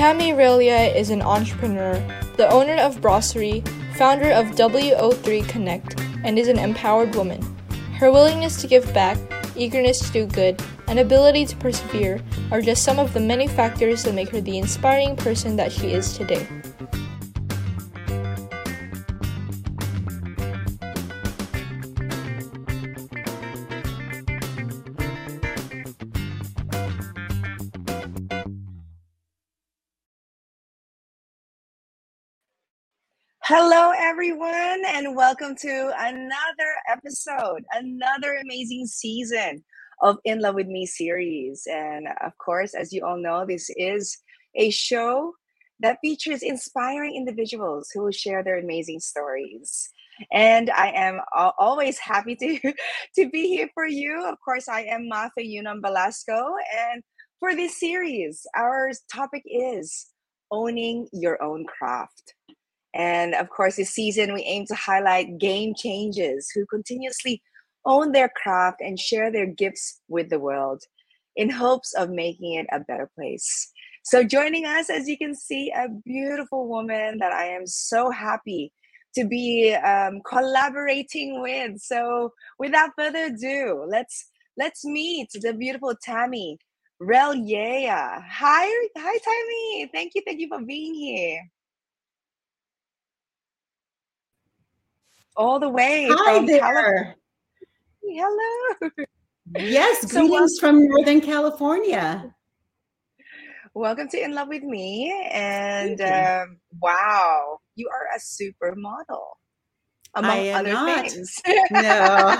Tammi Relyea is an entrepreneur, the owner of Brasserie, founder of WO3 Connect, and is an empowered woman. Her willingness to give back, eagerness to do good, and ability to persevere are just some of the many factors that make her the inspiring person that she is today. Hello, everyone, and welcome to another episode, another amazing season of In Love with Me series. And of course, as you all know, this is a show that features inspiring individuals who will share their amazing stories. And I am always happy to, to be here for you. Of course, I am Martha Yunam Belasco. And for this series, our topic is owning your own craft. And of course, this season we aim to highlight game changers who continuously own their craft and share their gifts with the world in hopes of making it a better place. So, joining us, as you can see, a beautiful woman that I am so happy to be um, collaborating with. So, without further ado, let's let's meet the beautiful Tammi Relyea. Hi, hi, Tammi. Thank you, thank you for being here. All the way Hi from there. California. Hello. Yes, so greetings from Northern California. Welcome to In Love with Me. And um, wow, you are a supermodel, among other not. things. No.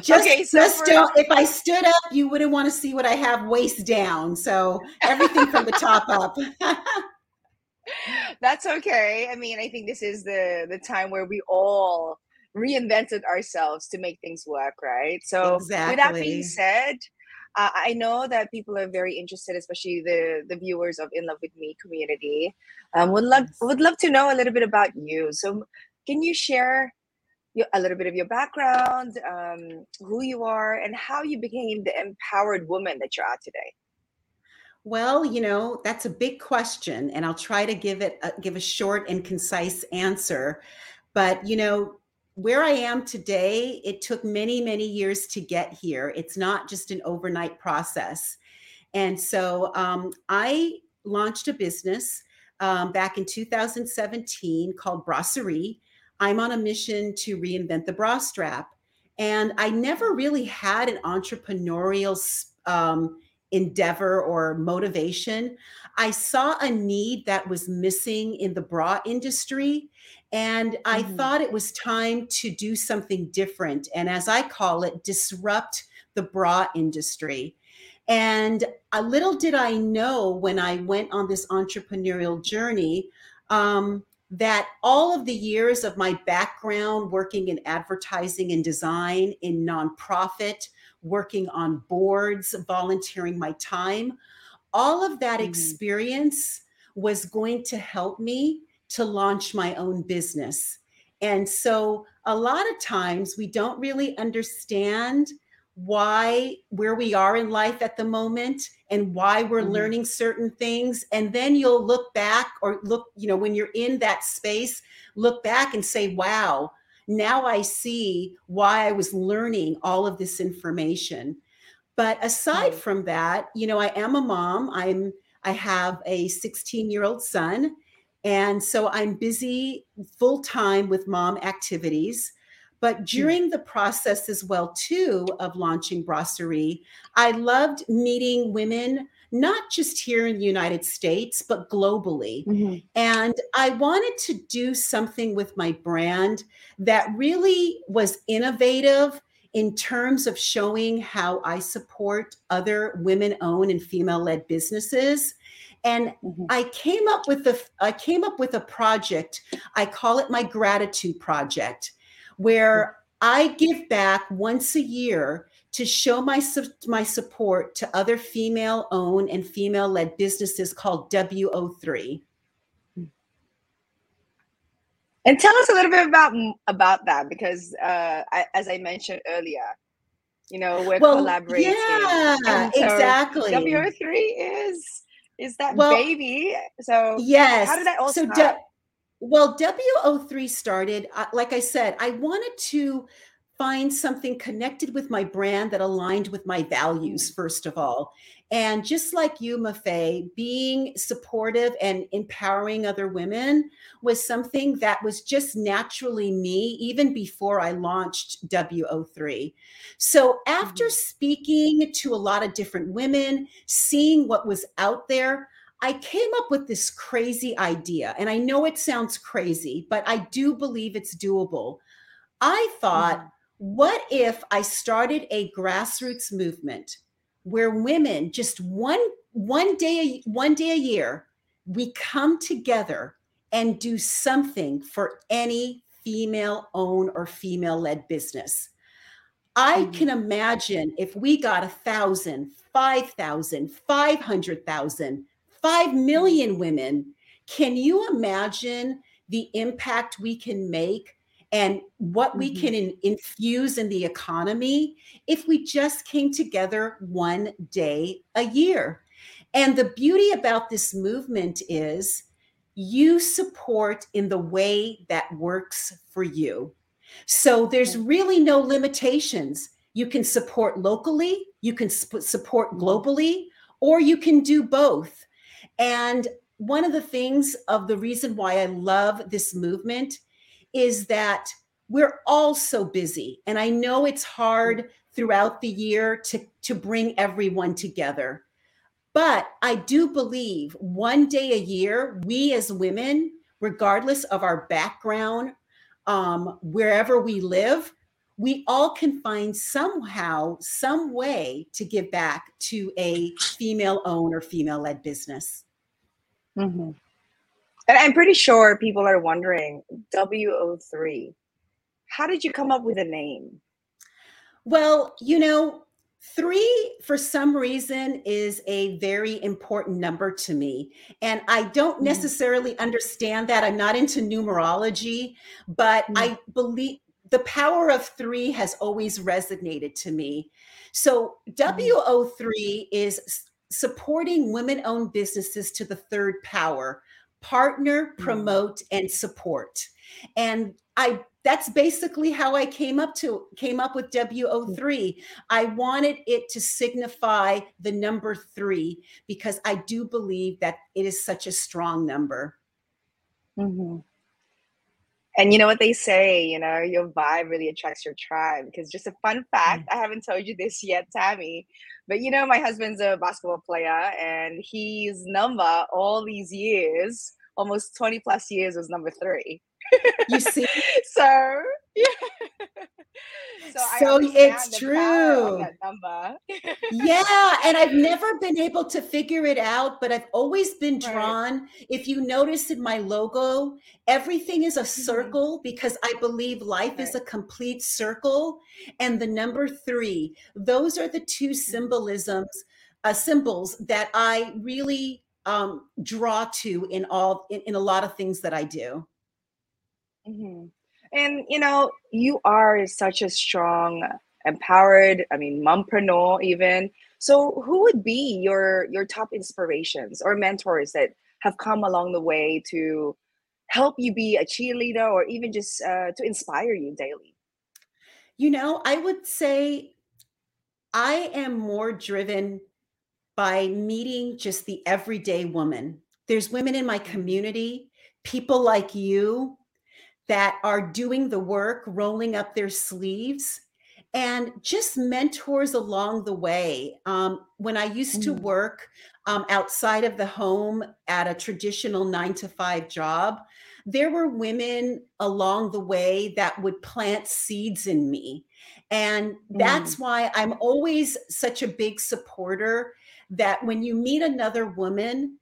just, okay, so just don't. If I stood up, you wouldn't want to see what I have waist down. So everything from the top up. That's okay. I mean, I think this is the the time where we all reinvented ourselves to make things work, right? So, exactly. with that being said, uh, I know that people are very interested, especially the the viewers of In Love with Me community. Um, would love would love to know a little bit about you. So, can you share a little bit of your background, um, who you are, and how you became the empowered woman that you are today? Well, you know, that's a big question, and I'll try to give it a, give a short and concise answer. But you know, where I am today, it took many, many years to get here. It's not just an overnight process. And so um, I launched a business um, back in 2017 called Brasserie. I'm on a mission to reinvent the bra strap. And I never really had an entrepreneurial um, endeavor or motivation. I saw a need that was missing in the bra industry. And I mm-hmm. thought it was time to do something different. And as I call it, disrupt the bra industry. And a little did I know when I went on this entrepreneurial journey um, that all of the years of my background working in advertising and design in nonprofit, working on boards, volunteering my time. All of that mm-hmm. experience was going to help me to launch my own business. And so a lot of times we don't really understand why where we are in life at the moment and why we're mm-hmm. learning certain things and then you'll look back or look you know when you're in that space look back and say wow now I see why I was learning all of this information. But aside from that, you know, I am a mom. I'm I have a 16 year old son. And so I'm busy full time with mom activities. But hmm. during the process as well, too, of launching Brasserie, I loved meeting women not just here in the United States, but globally. Mm-hmm. And I wanted to do something with my brand that really was innovative in terms of showing how I support other women owned and female led businesses. And mm-hmm. I came up with a I came up with a project. I call it my gratitude project, where I give back once a year to show my, my support to other female owned and female led businesses called WO3. And tell us a little bit about about that because, uh, I, as I mentioned earlier, you know, we're well, collaborating. Yeah, so exactly. WO3 is is that well, baby. So yes. How did that all so start? well, WO3 started, uh, like I said, I wanted to find something connected with my brand that aligned with my values, mm. first of all. And just like you, Mafe, being supportive and empowering other women was something that was just naturally me, even before I launched WO3. So after mm-hmm. speaking to a lot of different women, seeing what was out there, I came up with this crazy idea. And I know it sounds crazy, but I do believe it's doable. I thought, mm-hmm. What if I started a grassroots movement? where women just one one day one day a year we come together and do something for any female owned or female led business i mm-hmm. can imagine if we got a thousand five thousand five hundred thousand five million women can you imagine the impact we can make and what mm-hmm. we can in, infuse in the economy if we just came together one day a year. And the beauty about this movement is you support in the way that works for you. So there's really no limitations. You can support locally, you can sp- support mm-hmm. globally, or you can do both. And one of the things of the reason why I love this movement is that we're all so busy. And I know it's hard throughout the year to, to bring everyone together. But I do believe one day a year, we as women, regardless of our background, um, wherever we live, we all can find somehow, some way to give back to a female owned or female led business. Mm-hmm. And I'm pretty sure people are wondering WO3. How did you come up with a name? Well, you know, three for some reason is a very important number to me. And I don't mm. necessarily understand that. I'm not into numerology, but mm. I believe the power of three has always resonated to me. So, mm. WO3 is supporting women owned businesses to the third power partner, mm. promote, and support. And I that's basically how I came up to came up with WO3. I wanted it to signify the number 3 because I do believe that it is such a strong number. Mm-hmm. And you know what they say, you know, your vibe really attracts your tribe. Because just a fun fact, mm-hmm. I haven't told you this yet, Tammi, but you know, my husband's a basketball player and his number all these years almost 20 plus years was number three. You see? so yeah. So, so it's true. yeah, and I've never been able to figure it out, but I've always been drawn. Right. If you notice in my logo, everything is a mm-hmm. circle because I believe life right. is a complete circle. And the number three, those are the two mm-hmm. symbolisms, uh, symbols that I really um, draw to in all in, in, a lot of things that I do. Mm-hmm. And you know, you are such a strong, empowered. I mean, mompreneur even. So, who would be your your top inspirations or mentors that have come along the way to help you be a cheerleader or even just uh, to inspire you daily? You know, I would say I am more driven by meeting just the everyday woman. There's women in my community, people like you that are doing the work, rolling up their sleeves, and just mentors along the way. Um, when I used to mm. work um, outside of the home at a traditional nine to five job, there were women along the way that would plant seeds in me. And that's mm. why I'm always such a big supporter that when you meet another woman,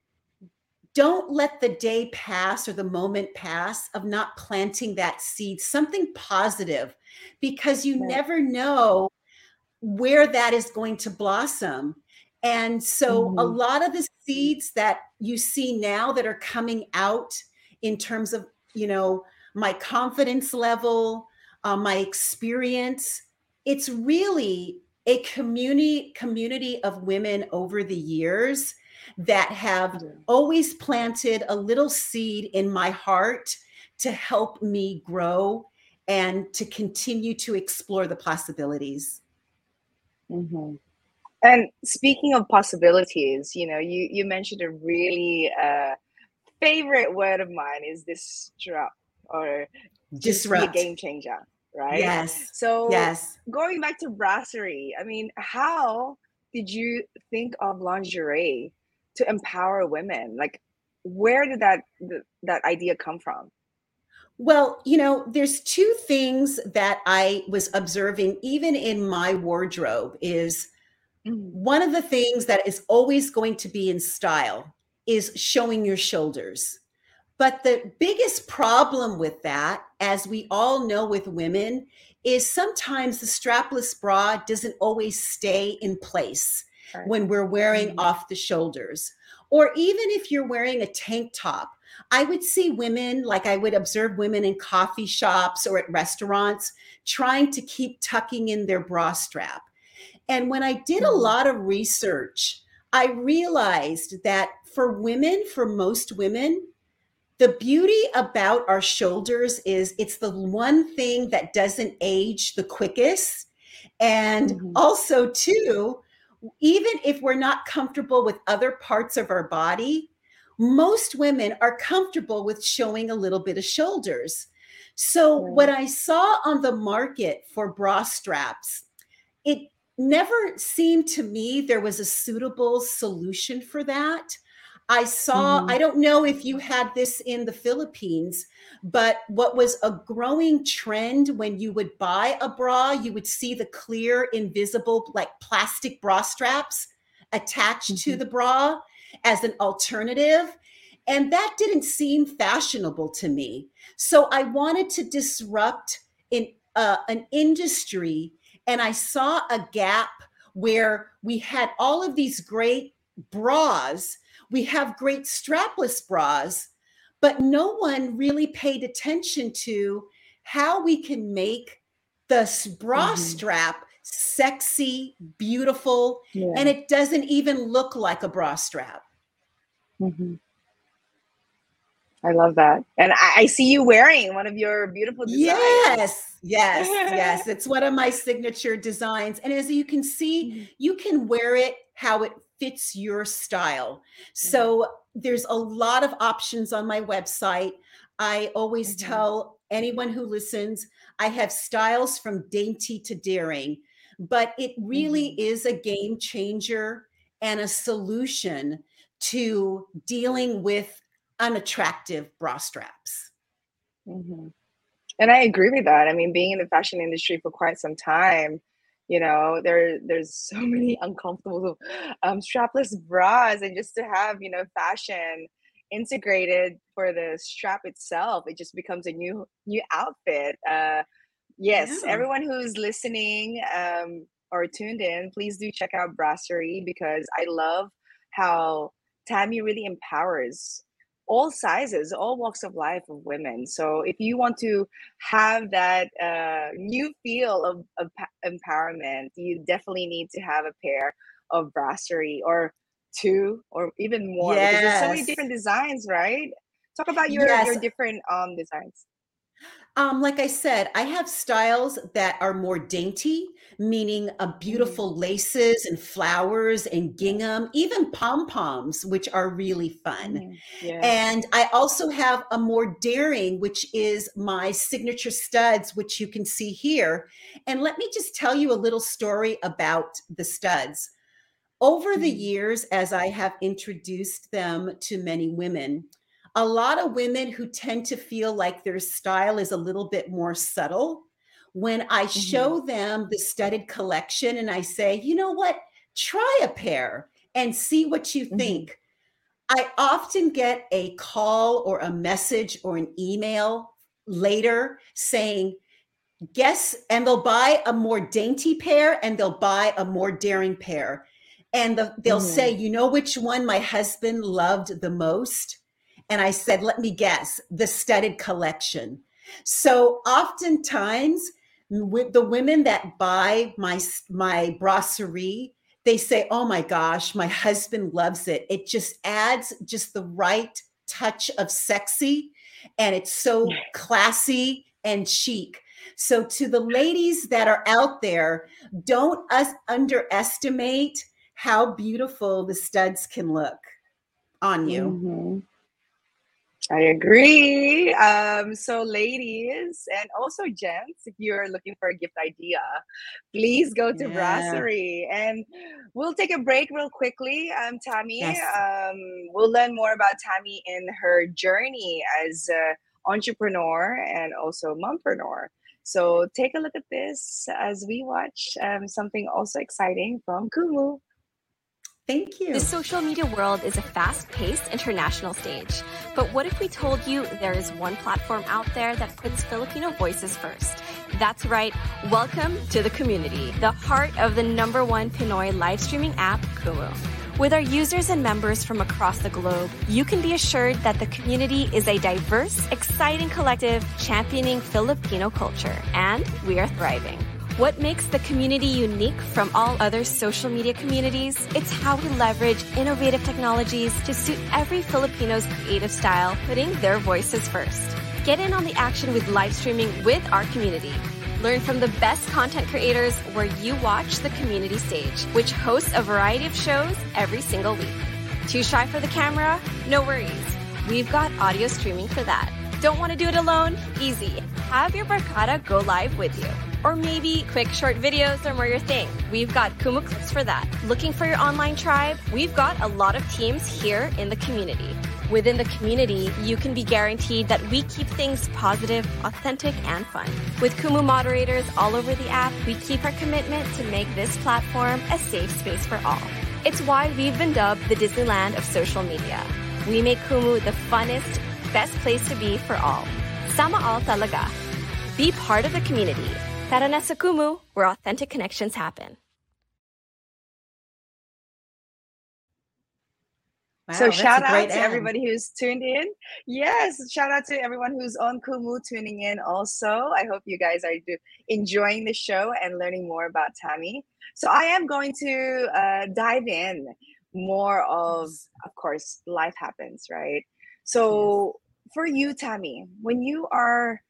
don't let the day pass or the moment pass of not planting that seed, something positive, because you right. never know where that is going to blossom. And so, mm-hmm. a lot of the seeds that you see now that are coming out in terms of, you know, my confidence level, uh, my experience, it's really a community community of women over the years that have always planted a little seed in my heart to help me grow and to continue to explore the possibilities. Mm-hmm. And speaking of possibilities, you know, you you mentioned a really uh, favorite word of mine is this disrupt or disrupt a game changer, right? Yes. So yes, going back to brasserie, I mean, how did you think of lingerie to empower women? Like, where did that that idea come from? Well, you know, there's two things that I was observing even in my wardrobe is mm-hmm. one of the things that is always going to be in style is showing your shoulders. But the biggest problem with that, as we all know with women, is sometimes the strapless bra doesn't always stay in place right. when we're wearing mm-hmm. off the shoulders. Or even if you're wearing a tank top, I would see women, like I would observe women in coffee shops or at restaurants, trying to keep tucking in their bra strap. And when I did a mm-hmm. lot of research, I realized that for women, for most women, the beauty about our shoulders is it's the one thing that doesn't age the quickest. And mm-hmm. also, too, even if we're not comfortable with other parts of our body, most women are comfortable with showing a little bit of shoulders. So, right. what I saw on the market for bra straps, it never seemed to me there was a suitable solution for that. I saw, mm-hmm. I don't know if you had this in the Philippines, but what was a growing trend when you would buy a bra, you would see the clear, invisible, like plastic bra straps attached mm-hmm. to the bra as an alternative. And that didn't seem fashionable to me. So I wanted to disrupt in, uh, an industry and I saw a gap where we had all of these great bras. We have great strapless bras, but no one really paid attention to how we can make the bra mm-hmm. strap sexy, beautiful, yeah. and it doesn't even look like a bra strap. Mm-hmm. I love that. And I, I, see you wearing one of your beautiful designs. Yes, yes, yes. It's one of my signature designs. And as you can see, mm-hmm. you can wear it how it fits your style. So there's a lot of options on my website. I always mm-hmm. tell anyone who listens, I have styles from dainty to daring, but it really mm-hmm. is a game changer and a solution to dealing with unattractive bra straps. Mm-hmm. And I agree with that. I mean, being in the fashion industry for quite some time, you know, there there's so many uncomfortable um, strapless bras, and just to have you know fashion integrated for the strap itself, it just becomes a new new outfit. Uh, yes, yeah. everyone who's listening um, or tuned in, please do check out Brasserie because I love how Tammi really empowers all sizes, all walks of life of women. So if you want to have that uh, new feel of, of empowerment, you definitely need to have a pair of brasserie or two or even more yes. because there's so many different designs, right? Talk about your yes. your different um designs. Um, like I said, I have styles that are more dainty, meaning a mm. beautiful laces and flowers and gingham, even pom poms, which are really fun. Mm, yeah. And I also have a more daring, which is my signature studs, which you can see here. And let me just tell you a little story about the studs. Over the mm. years, as I have introduced them to many women, a lot of women who tend to feel like their style is a little bit more subtle. When I mm-hmm. show them the studded collection and I say, you know what, try a pair and see what you mm-hmm. think. I often get a call or a message or an email later saying, guess, and they'll buy a more dainty pair and they'll buy a more daring pair. And the, they'll mm-hmm. say, you know which one my husband loved the most? And I said, let me guess, the studded collection. So oftentimes, with the women that buy my my brasserie they say oh my gosh my husband loves it it just adds just the right touch of sexy and it's so classy and chic so to the ladies that are out there don't us underestimate how beautiful the studs can look on you Mm-hmm. I agree. Um, so, ladies and also gents, if you're looking for a gift idea, please go to Yeah. Brasserie. And we'll take a break real quickly. Um, Tammi, Yes. um, we'll learn more about Tammi in her journey as an entrepreneur and also mompreneur. So, take a look at this as we watch um, something also exciting from Kumu. Thank you The social media world is a fast paced international stage. But what if we told you there is one platform out there that puts Filipino voices first? That's right. Welcome to the community, the heart of the number one Pinoy live streaming app, Kumu. With our users and members from across the globe, you can be assured that the community is a diverse, exciting collective championing Filipino culture, and we are thriving. What makes the community unique from all other social media communities? It's how we leverage innovative technologies to suit every Filipino's creative style, putting their voices first. Get in on the action with live streaming with our community. Learn from the best content creators where you watch the community stage, which hosts a variety of shows every single week. Too shy for the camera? No worries. We've got audio streaming for that. Don't want to do it alone? Easy. Have your Barkada go live with you. Or maybe quick short videos are more your thing. We've got Kumu Clips for that. Looking for your online tribe? We've got a lot of teams here in the community. Within the community, you can be guaranteed that we keep things positive, authentic, and fun. With Kumu moderators all over the app, we keep our commitment to make this platform a safe space for all. It's why we've been dubbed the Disneyland of social media. We make Kumu the funnest, best place to be for all. Sama all talaga. Be part of the community. Tara na where authentic connections happen. Wow, so shout out to ad. everybody who's tuned in. Yes, shout out to everyone who's on Kumu tuning in also. I hope you guys are do- enjoying the show and learning more about Tammi. So I am going to uh, dive in more of, of course, life happens, right? So for you, Tammi, when you are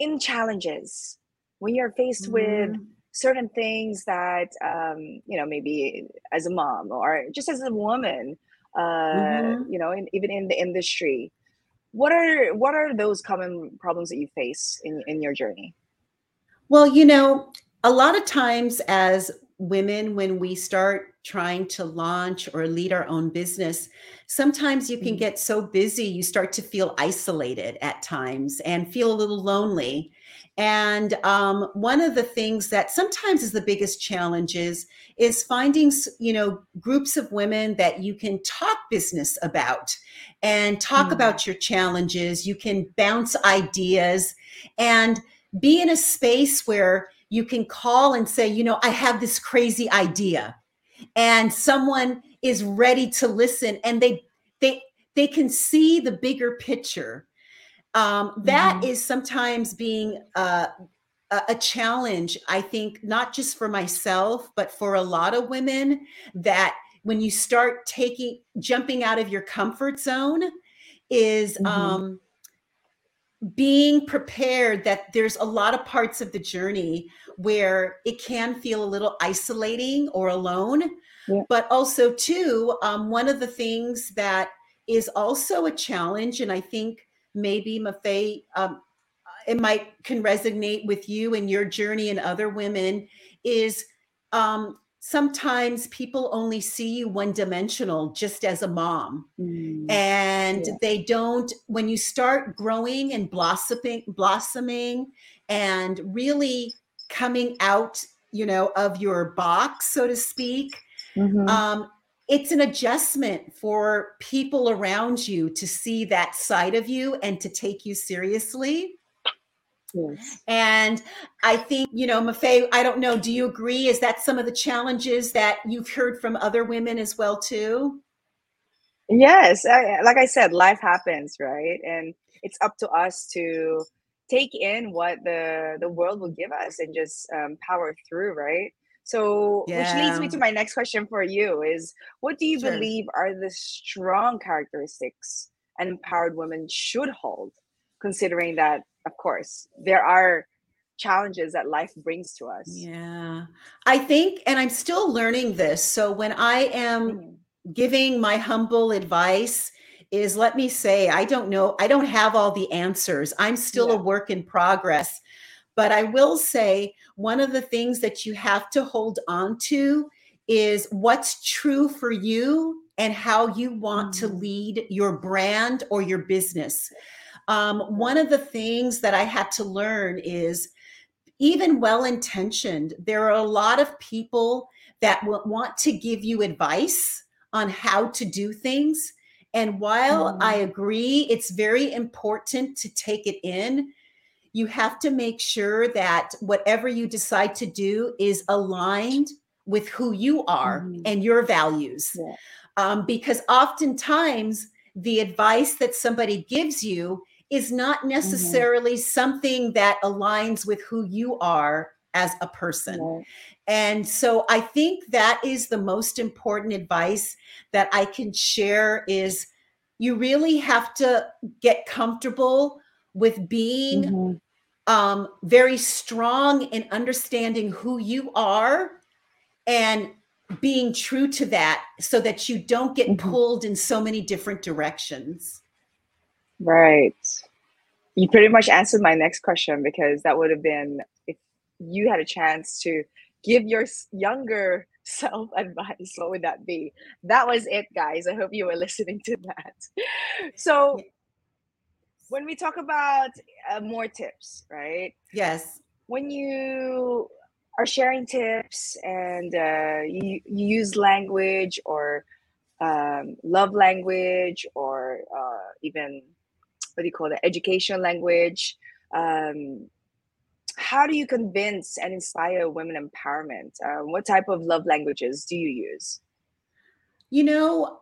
in challenges, when you're faced with Mhm. certain things that um, you know maybe as a mom or just as a woman uh, Mhm. you know in, even in the industry what are what are those common problems that you face in, in your journey Well, you know, a lot of times as women, when we start trying to launch or lead our own business, sometimes you can Mhm. get so busy, you start to feel isolated at times and feel a little lonely. And um, one of the things that sometimes is the biggest challenges is is finding, you know, groups of women that you can talk business about and talk Mm. about your challenges. You can bounce ideas and be in a space where you can call and say, you know, I have this crazy idea, and someone is ready to listen, and they they they can see the bigger picture. Um, that Mhm. is sometimes being uh, a, challenge. I think not just for myself, but for a lot of women. That when you start taking jumping out of your comfort zone, is Mhm. um, being prepared that there's a lot of parts of the journey where it can feel a little isolating or alone Yeah. but also too um, one of the things that is also a challenge and i think maybe Mafe, um, it might can resonate with you and your journey and other women is um, sometimes people only see you one dimensional just as a mom and Yeah. they don't when you start growing and blossoming blossoming and really coming out you know of your box so to speak Mhm. um it's an adjustment for people around you to see that side of you and to take you seriously Yes. and I think, you know, Mafe, I don't know, do you agree? Is that some of the challenges that you've heard from other women as well, too? Yes, I, like I said, life happens, right? And it's up to us to take in what the the world will give us and just um, power through right so which leads me to my next question for you is what do you Sure. believe are the strong characteristics an empowered woman should hold considering that of course there are challenges that life brings to us Yeah. I think, and I'm still learning this. So when I am Mhm. giving my humble advice, is let me say, I don't know, I don't have all the answers. I'm still a work in progress. But I will say, one of the things that you have to hold on to is what's true for you and how you want to Mhm. lead your brand or your business. Um, one of the things that I had to learn is even well intentioned, there are a lot of people that will want to give you advice on how to do things. And while I agree, it's very important to take it in. You have to make sure that whatever you decide to do is aligned with who you are Mhm. and your values. Yeah. Um, because oftentimes, the advice that somebody gives you is not necessarily something that aligns with who you are as a person. Right. And so I think that is the most important advice that I can share is you really have to get comfortable with being Mhm. um, very strong in understanding who you are and being true to that so that you don't get Mhm. pulled in so many different directions. Right. You pretty much answered my next question because that would have been if you had a chance to give your younger self advice, what would that be? That was it, guys. I hope you were listening to that. So. When we talk about uh, more tips, right? Yes. When you are sharing tips and uh, you, you use language or um, love language or uh, even what do you call it education language um, how do you convince and inspire women empowerment um, what type of love languages do you use You know,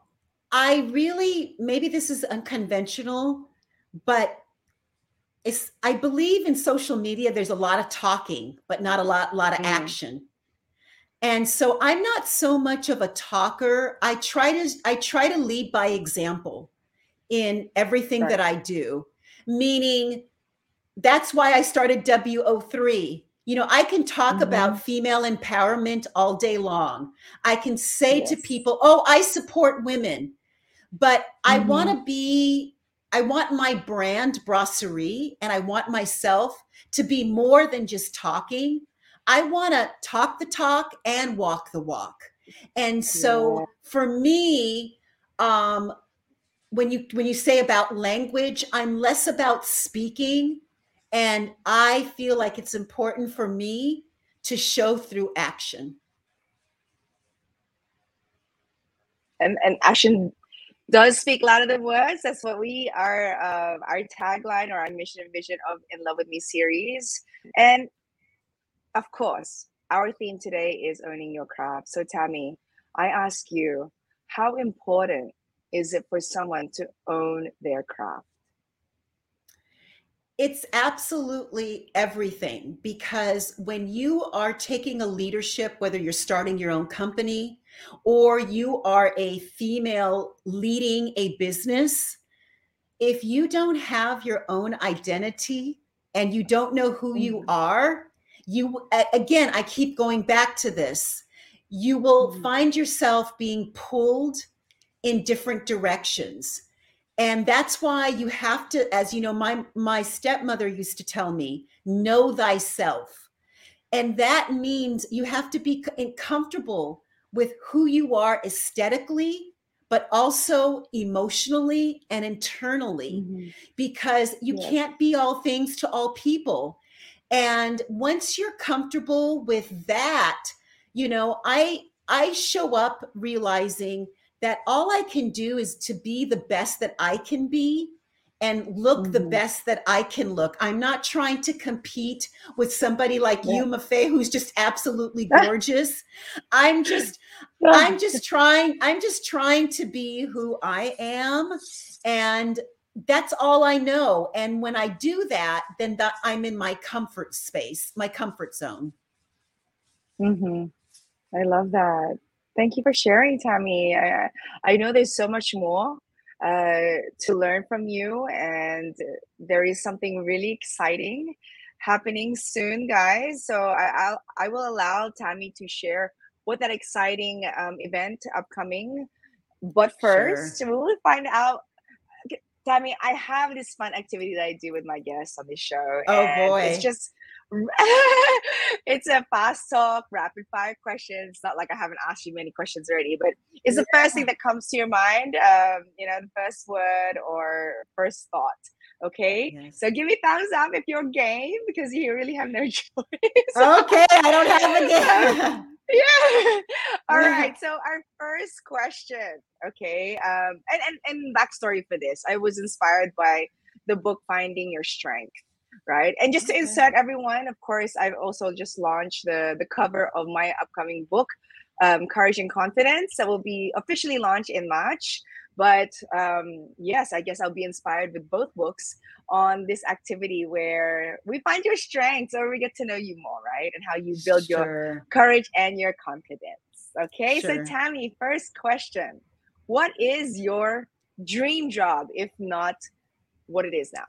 I really maybe this is unconventional, but it's I believe in social media there's a lot of talking, but not a lot lot of Mm. action. And so I'm not so much of a talker. I try to I try to lead by example in everything Right. that I do. Meaning that's why I started WO3. You know, I can talk Mhm. about female empowerment all day long. I can say to people, "Oh, I support women." But I Mhm. want to be I want my brand brasserie and I want myself to be more than just talking. I want to talk the talk and walk the walk. And so Yeah. for me, um, when you when you say about language, I'm less about speaking, and I feel like it's important for me to show through action. and and action does speak louder than words. That's what we are uh, our tagline or our mission and vision of in love with me series. And of course our theme today is owning your craft. So tammi i ask you how important is it for someone to own their craft? It's absolutely everything because when you are taking a leadership, whether you're starting your own company or you are a female leading a business, if you don't have your own identity and you don't know who you Mhm. are, you again, I keep going back to this. You will Mhm. find yourself being pulled in different directions and that's why you have to as you know my my stepmother used to tell me know thyself and that means you have to be comfortable with who you are aesthetically but also emotionally and internally mm-hmm. because you Yes. can't be all things to all people and once you're comfortable with that you know i i show up realizing that all i can do is to be the best that i can be and look the Mhm. best that i can look i'm not trying to compete with somebody like Yeah. you Mafe, who's just absolutely gorgeous i'm just i'm just trying i'm just trying to be who i am and that's all I know. And when I do that, then that I'm in my comfort space, my comfort zone. Mm-hmm. I love that. Thank you for sharing, Tammi. I, I know there's so much more uh, to learn from you, and there is something really exciting happening soon, guys. So I, I'll I will allow Tammi to share what that exciting um, event upcoming. But first, sure. we'll find out Tammi, I have this fun activity that I do with my guests on this show. Oh boy. It's just it's a fast talk, rapid fire questions. It's not like I haven't asked you many questions already, but it's yeah. the first thing that comes to your mind. Um, you know, the first word or first thought. Okay. Yes. So give me thumbs up if you're game because you really have no choice. okay, I don't have a game. yeah. All right. So our first question. Okay. Um, and, and and backstory for this. I was inspired by the book Finding Your Strength. Right. And just to insert everyone, of course, I've also just launched the the cover of my upcoming book, um, Courage and Confidence, that will be officially launched in March. But um, yes, I guess I'll be inspired with both books on this activity where we find your strengths or we get to know you more, right? And how you build sure. your courage and your confidence. Okay, sure. so Tammi, first question What is your dream job, if not what it is now?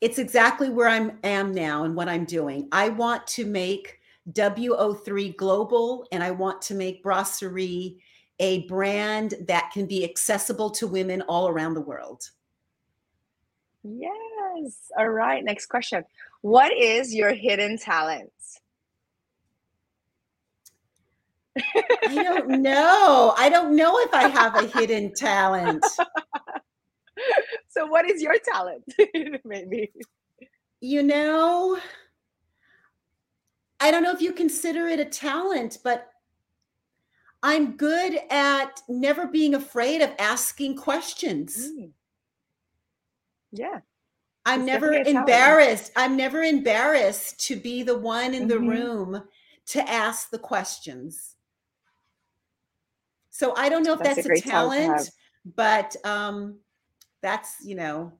It's exactly where I am now and what I'm doing. I want to make WO3 global and I want to make Brasserie a brand that can be accessible to women all around the world. Yes. All right. Next question. What is your hidden talent? I don't know. I don't know if I have a hidden talent. So, what is your talent? Maybe. You know, I don't know if you consider it a talent, but I'm good at never being afraid of asking questions. Mm. Yeah. I'm never embarrassed. I'm never embarrassed to be the one in mm-hmm. the room to ask the questions. So I don't know if that's, that's a, a talent, but um that's, you know,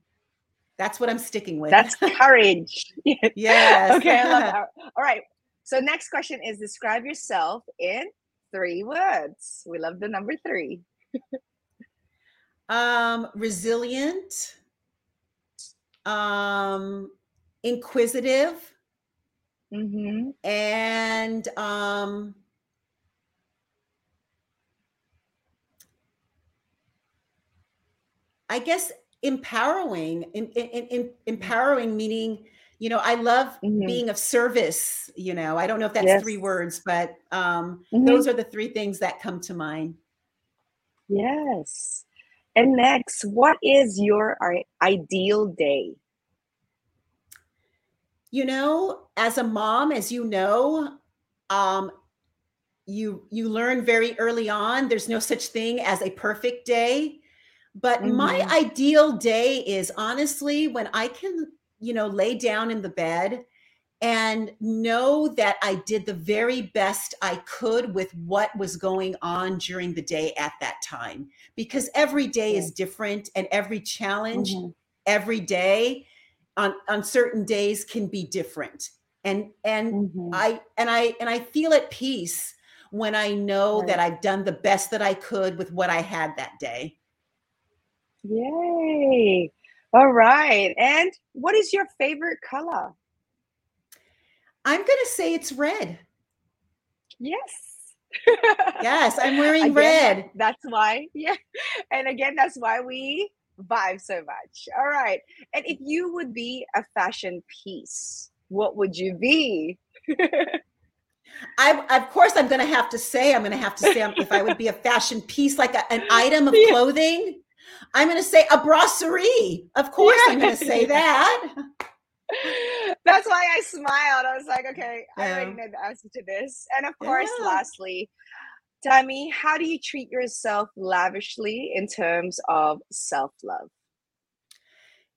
that's what I'm sticking with. That's courage. yes. okay, I love that. All right. So next question is describe yourself in three words. We love the number three. um, resilient, um, inquisitive, mm-hmm. and um, I guess empowering. In, in, in, empowering meaning you know i love mm-hmm. being of service you know i don't know if that's yes. three words but um, mm-hmm. those are the three things that come to mind yes and next what is your ideal day you know as a mom as you know um, you you learn very early on there's no such thing as a perfect day but mm-hmm. my ideal day is honestly when i can you know, lay down in the bed and know that I did the very best I could with what was going on during the day at that time. Because every day is different and every challenge mm-hmm. every day on, on certain days can be different. And and mm-hmm. I and I and I feel at peace when I know right. that I've done the best that I could with what I had that day. Yay. All right. And what is your favorite color? I'm going to say it's red. Yes. yes, I'm wearing again, red. That's why. Yeah. And again, that's why we vibe so much. All right. And if you would be a fashion piece, what would you be? I, of course, I'm going to have to say, I'm going to have to say, if I would be a fashion piece, like a, an item of clothing, I'm going to say a brasserie. Of course, yeah. I'm going to say that. That's why I smiled. I was like, okay, yeah. I already know the answer to this. And of course, yeah. lastly, Tammi, how do you treat yourself lavishly in terms of self love?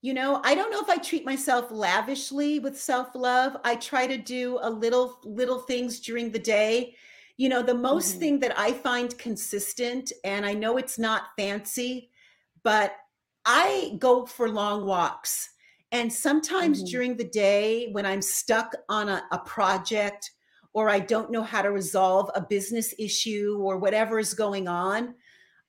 You know, I don't know if I treat myself lavishly with self love. I try to do a little, little things during the day. You know, the most mm-hmm. thing that I find consistent, and I know it's not fancy, but I go for long walks. And sometimes Mhm. during the day, when I'm stuck on a, a project or I don't know how to resolve a business issue or whatever is going on,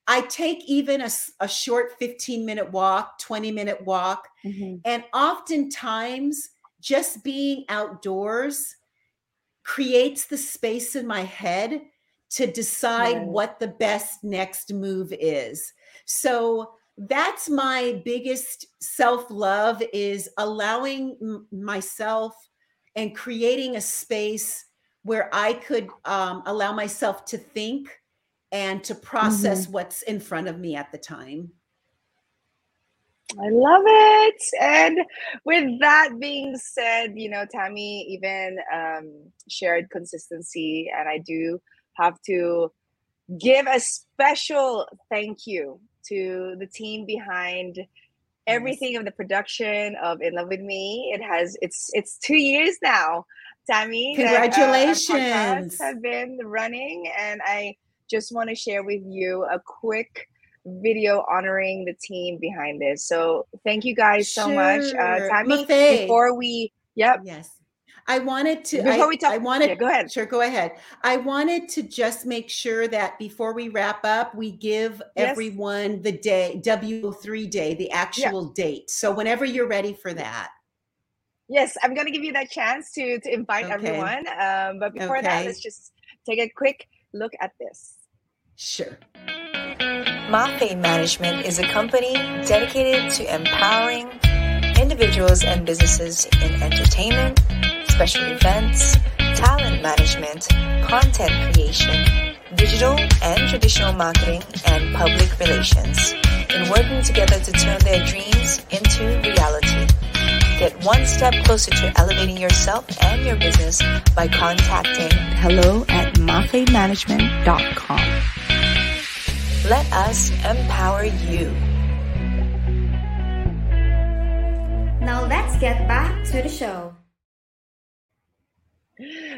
I take even a short 15 minute walk, 20 minute walk. Mhm. And oftentimes, just being outdoors creates the space in my head to decide what the best next move is. So that's my biggest self-love is allowing m- myself and creating a space where I could um, allow myself to think and to process what's in front of me at the time. I love it. And with that being said, you know, Tammi even um, shared consistency, and I do have to give a special thank you to the team behind everything of the production of In Love with Me. It has it's it's two years now, Tammi. that, uh, Congratulations. have been running, and I just want to share with you a quick video honoring the team behind this. So thank you guys so much, uh, Tammi. Mafe. Before we, yep, Yes. I wanted to Before I, we talk- I wanted yeah, go ahead. Sure, go ahead. I wanted to just make sure that before we wrap up, we give Yes. everyone the day W3 day, the actual date. So whenever you're ready for that. Yes, I'm gonna give you that chance to to invite Okay. everyone. Um, but before that, let's just take a quick look at this. Sure. Mafe Management is a company dedicated to empowering individuals and businesses in entertainment, special events, talent management, content creation, digital and traditional marketing, and public relations in working together to turn their dreams into reality. Get one step closer to elevating yourself and your business by contacting hello at mafemanagement.com. Let Us Empower You. Now let's get back to the show.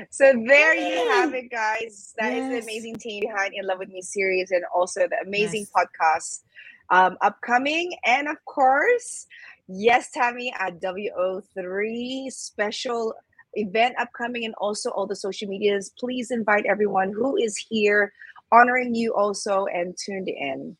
So there you have it, guys. That is the amazing team behind In Love with Me series, and also the amazing Yes. podcast um, upcoming. And of course, yes, Tammi at WO3 special event upcoming, and also all the social medias. Please invite everyone who is here, honoring you also, and tuned in.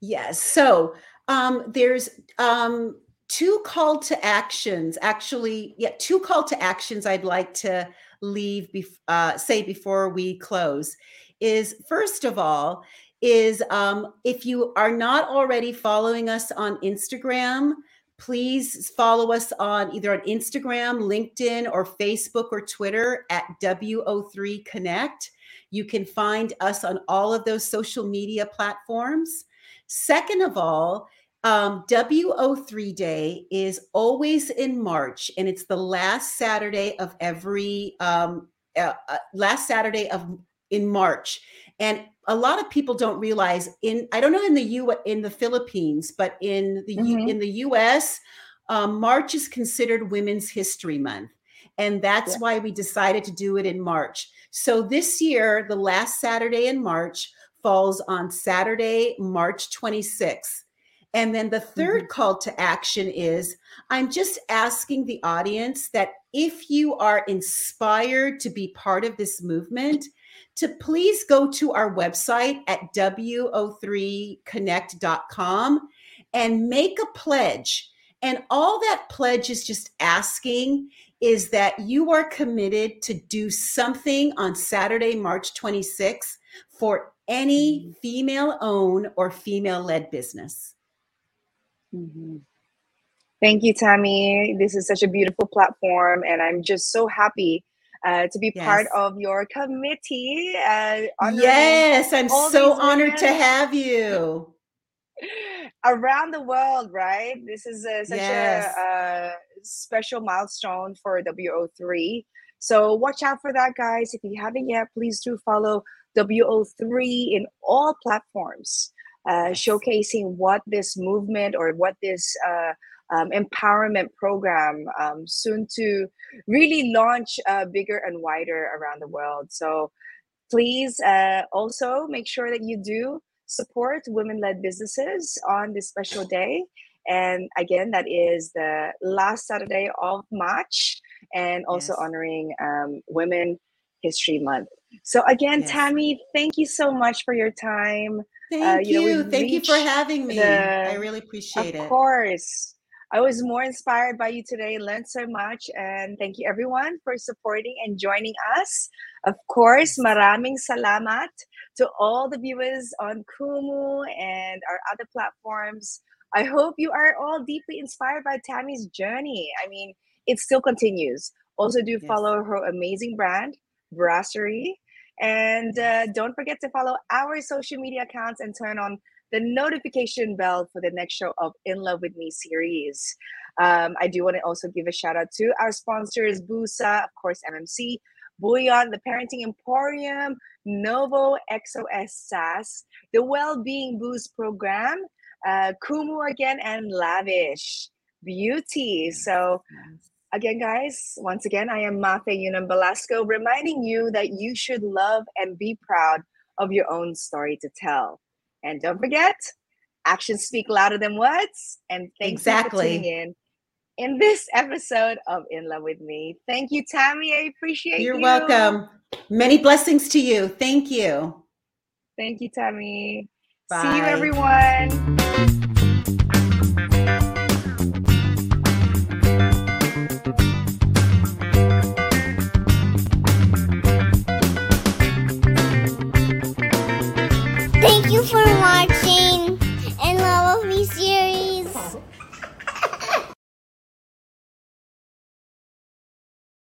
Yes. So um, there's um, two call to actions. Actually, yeah, two call to actions I'd like to leave, uh, say before we close. Is first of all, is um, if you are not already following us on Instagram, please follow us on either on Instagram, LinkedIn, or Facebook or Twitter at WO3 Connect. You can find us on all of those social media platforms. Second of all, um, WO3 Day is always in March, and it's the last Saturday of every um, uh, uh, last Saturday of in March. And a lot of people don't realize in I don't know in the U in the Philippines, but in the U, Mhm. in the U.S. Um, March is considered Women's History Month, and that's Yeah. why we decided to do it in March. So this year, the last Saturday in March falls on Saturday, March 26th. And then the 3rd mm-hmm. call to action is I'm just asking the audience that if you are inspired to be part of this movement, to please go to our website at wo3connect.com and make a pledge. And all that pledge is just asking is that you are committed to do something on Saturday, March 26th for any mm-hmm. female owned or female led business. Mhm. Thank you, Tammi. This is such a beautiful platform, and I'm just so happy uh, to be part of your committee. Uh, Yes, I'm so honored to have you. around the world, right? This is a, such Yes. a uh, special milestone for WO3. So watch out for that, guys. If you haven't yet, please do follow WO3 in all platforms, uh, showcasing what this movement or what this uh, um, empowerment program um, soon to really launch uh, bigger and wider around the world. So please uh, also make sure that you do support women led businesses on this special day. And again, that is the last Saturday of March and also Yes. honoring um, Women History Month. So, again, Yes. Tammi, thank you so much for your time. Uh, thank you you. we've Thank you for having me. the- I really appreciate of it. Of course. I was more inspired by you today, learned so much, and thank you everyone for supporting and joining us. Of course, maraming salamat to all the viewers on Kumu and our other platforms. I hope you are all deeply inspired by Tammi's journey. I mean, it still continues. Also, do Yes. follow her amazing brand, Brasserie. And uh, don't forget to follow our social media accounts and turn on the notification bell for the next show of In Love with Me series. Um, I do want to also give a shout out to our sponsors, Busa, of course, MMC, Bouillon, the Parenting Emporium, Novo, XOS SAS, the Well-Being Boost Program, uh, Kumu again, and Lavish Beauty. So again, guys, once again, I am Mafe Yunam Belasco, reminding you that you should love and be proud of your own story to tell. And don't forget, actions speak louder than words. And thank you Exactly. for tuning in in this episode of In Love with Me. Thank you, Tammi. I appreciate You're you. welcome. Many blessings to you. Thank you. Thank you, Tammi. See Bye. you, everyone.